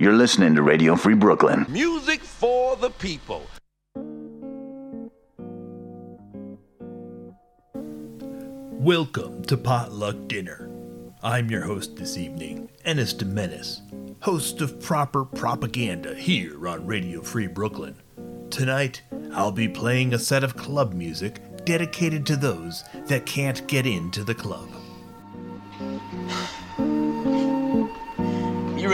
You're listening to Radio Free Brooklyn. Music for the people. Welcome to Potluck Dinner. I'm your host this evening, Ennis da Mennis, host of Proper Propaganda here on Radio Free Brooklyn. Tonight, I'll be playing a set of club music dedicated to those that can't get into the club.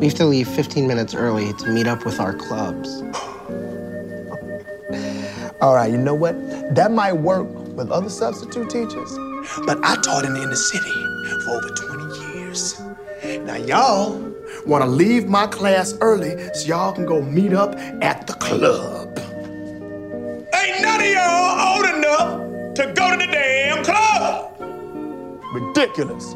We have to leave 15 minutes early to meet up with our clubs. All right, you know what? That might work with other substitute teachers, but I taught in the inner city for over 20 years. Now, y'all want to leave my class early so y'all can go meet up at the club. Ain't none of y'all old enough to go to the damn club. Ridiculous.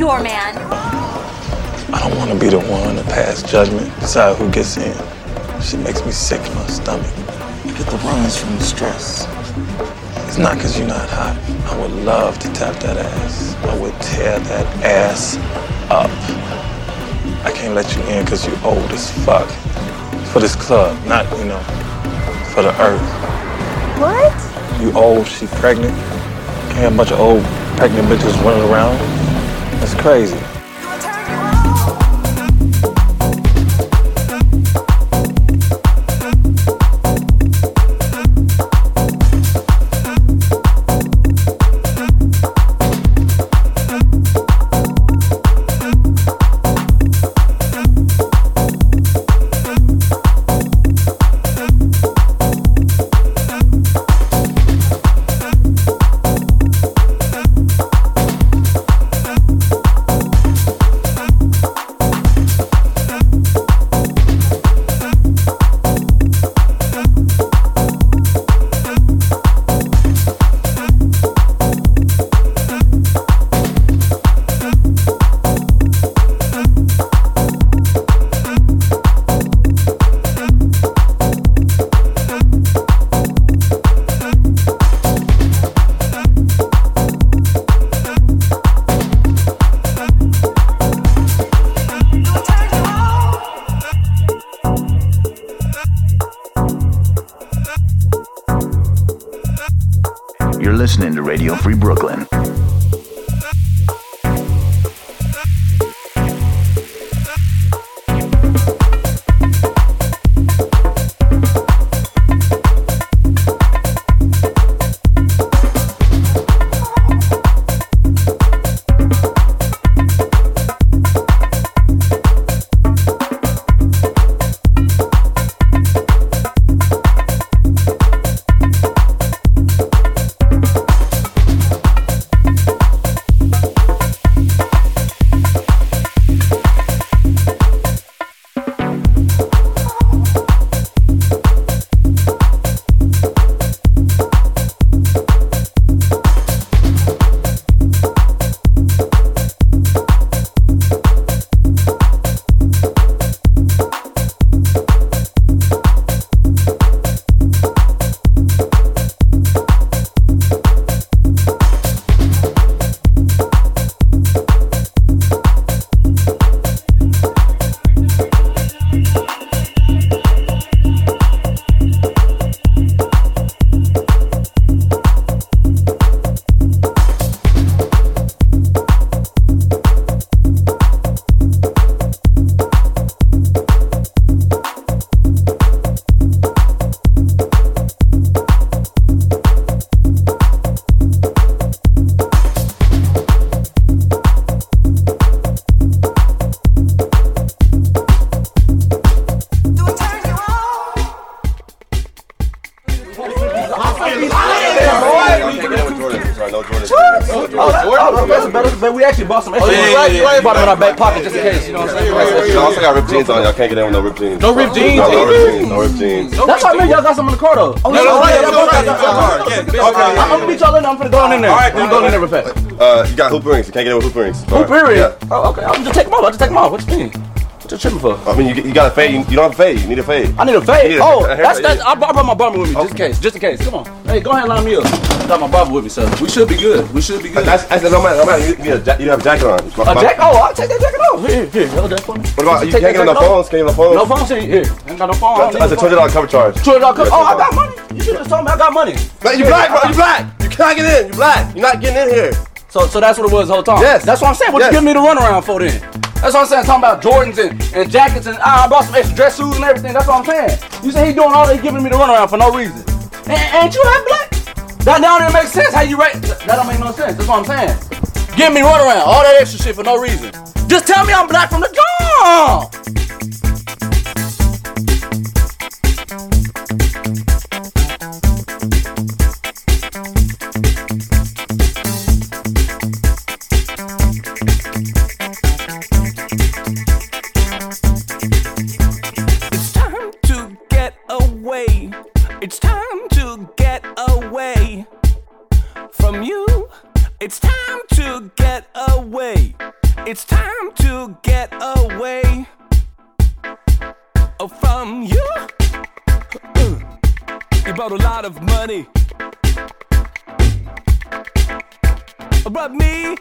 Doorman. I don't wanna be the one to pass judgment, decide who gets in. She makes me sick in my stomach. You get the runs from the stress. It's not because you're not hot. I would love to tap that ass. I would tear that ass up. I can't let you in because you're old as fuck. For this club, not, you know, for the earth. What? You old, she pregnant. Can't have a bunch of old pregnant bitches running around. That's crazy. Yeah. Bought them in our back pocket just in case. You know what I'm saying? Y'all also got ripped jeans on. Y'all can't get in with no ripped jeans. No ripped jeans? No, no ripped jeans. No ripped jeans. That's why I mean y'all got some in the car though. Oh, No, no, right, yeah, y'all no, both right, got- yeah, Okay, yeah, okay. I'm gonna beat y'all in. I'm finna go on in there. All right, I'm gonna go in there real fast. Uh, you got hoop rings. You can't get in with hoop rings. Hoop period. Oh, okay. I'm gonna just take them off. I just take them off. What you mean? You tripping for? I mean, you, you got a fade. You, you don't have a fade. You need a fade. I need a fade. Need a- Oh, a that's that's. I brought, my barber with me just in case. Just in case. Come on. Hey, go ahead and line me up. I got my barber with me, so we should be good. We should be good. That's, that's, no matter. No matter. You, you, need a ja- you have a jacket on. A jacket? Oh, I'll take that jacket off. Here, here, hold that for me. What about you? Can't get on the phones. Can't get on the phones. No phone shit. Here, ain't got no phone. That's, a twenty dollar cover charge. Twenty dollar. Cover. Oh, I got money. You should have told me I got money. You black, bro. You black. You cannot get in. You black. You're not getting in here. So, so that's what it was the whole time. Yes. That's what I'm saying. What Yes. you giving me the runaround for then? That's what I'm saying. Talking about Jordans and, and jackets and ah, I bought some extra dress shoes and everything. That's what I'm saying. You say he doing all that, giving me the runaround for no reason. And, ain't you that black? That don't even make sense. How you rate? That don't make no sense. That's what I'm saying. Give me runaround, all that extra shit for no reason. Just tell me I'm black from the jump. Money. But me,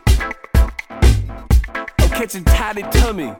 I'm catching tidy tummy.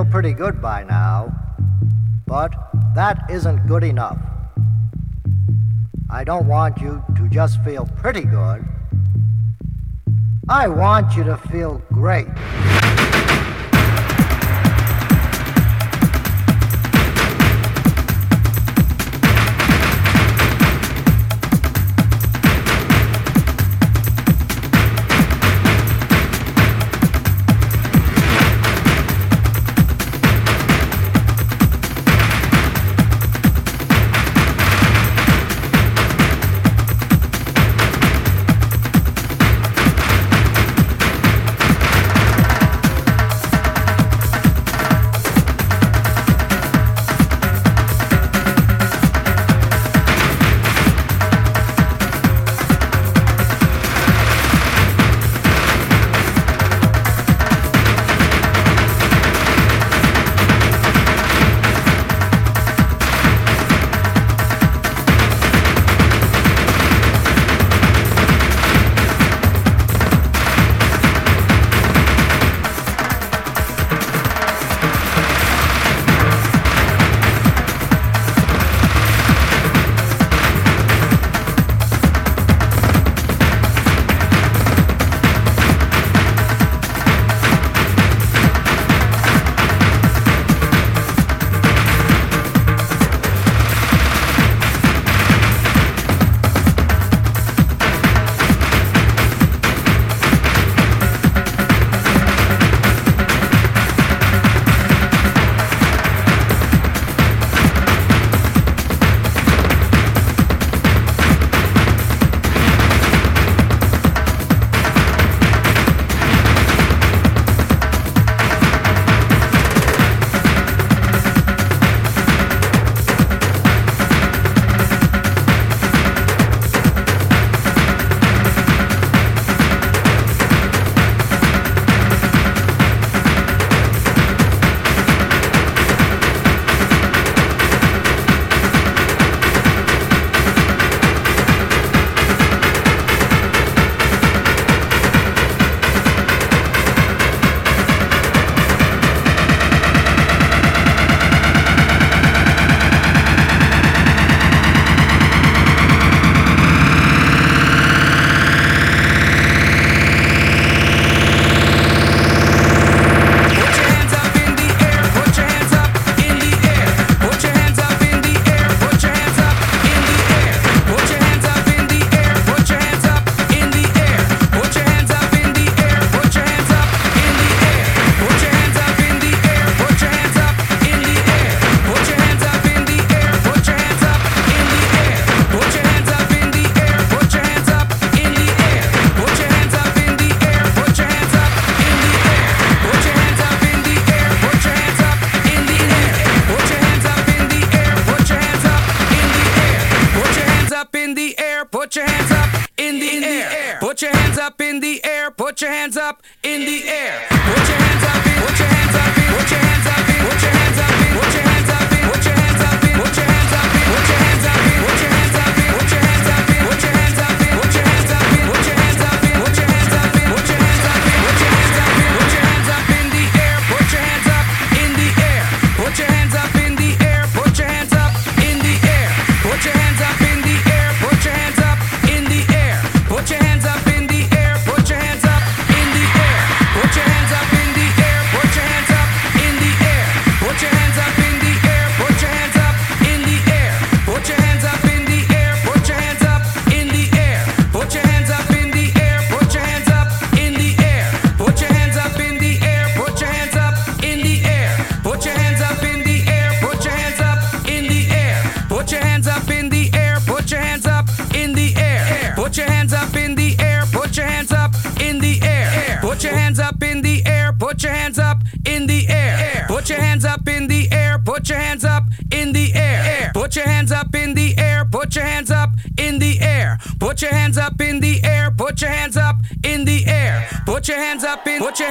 feel pretty good by now, but that isn't good enough. I don't want you to just feel pretty good. I want you to feel great.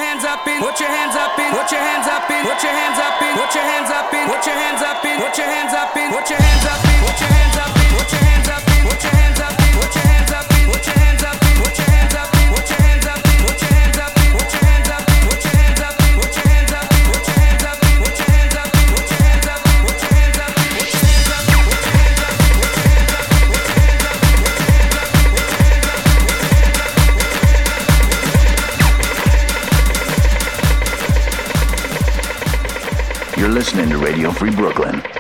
hands up in, put your hands up in, put your hands up in, put your hands up in, put your hands up in, put your hands up in, put your hands up in, put your hands up in. Radio Free Brooklyn.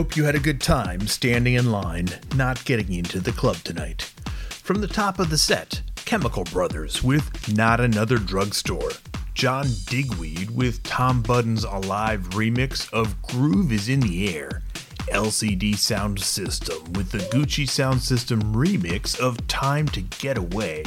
Hope you had a good time standing in line, not getting into the club tonight. From the top of the set, Chemical Brothers with Not Another Drugstore. John Digweed with Tom Budden's Alive remix of Groove is in the Air. LCD Soundsystem with the Gucci Soundsystem remix of Time to Get Away.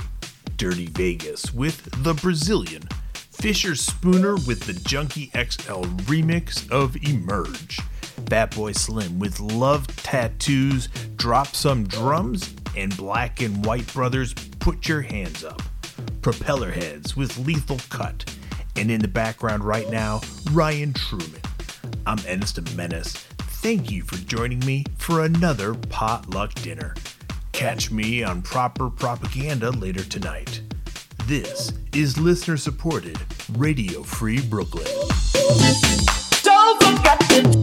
Dirty Vegas with The Brazilian. Fischerspooner with the Junkie XL remix of Emerge. Fatboy Slim with Love Tattoo's, Drop Some Drums, and Black and White Brothers, Put Your Hands Up. Propellerheads with Lethal Cut. And in the background right now, Ryan Truman. I'm Ennis da Mennis. Thank you for joining me for another potluck dinner. Catch me on Proper Propaganda later tonight. This is listener supported Radio Free Brooklyn. Don't forget it.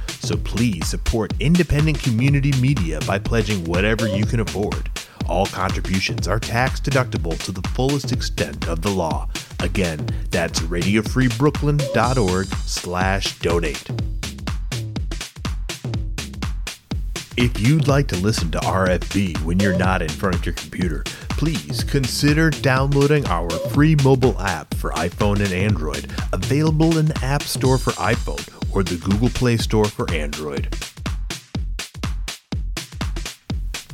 so please support independent community media by pledging whatever you can afford. All contributions are tax deductible to the fullest extent of the law. Again, that's radiofreebrooklyn.org slash donate. If you'd like to listen to RFB when you're not in front of your computer, please consider downloading our free mobile app for iPhone and Android, available in the App Store for iPhone or the Google Play Store for Android.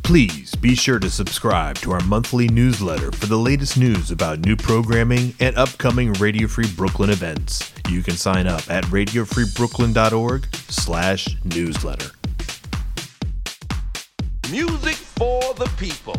Please be sure to subscribe to our monthly newsletter for the latest news about new programming and upcoming Radio Free Brooklyn events. You can sign up at radiofreebrooklyn.org slash newsletter. Music for the people.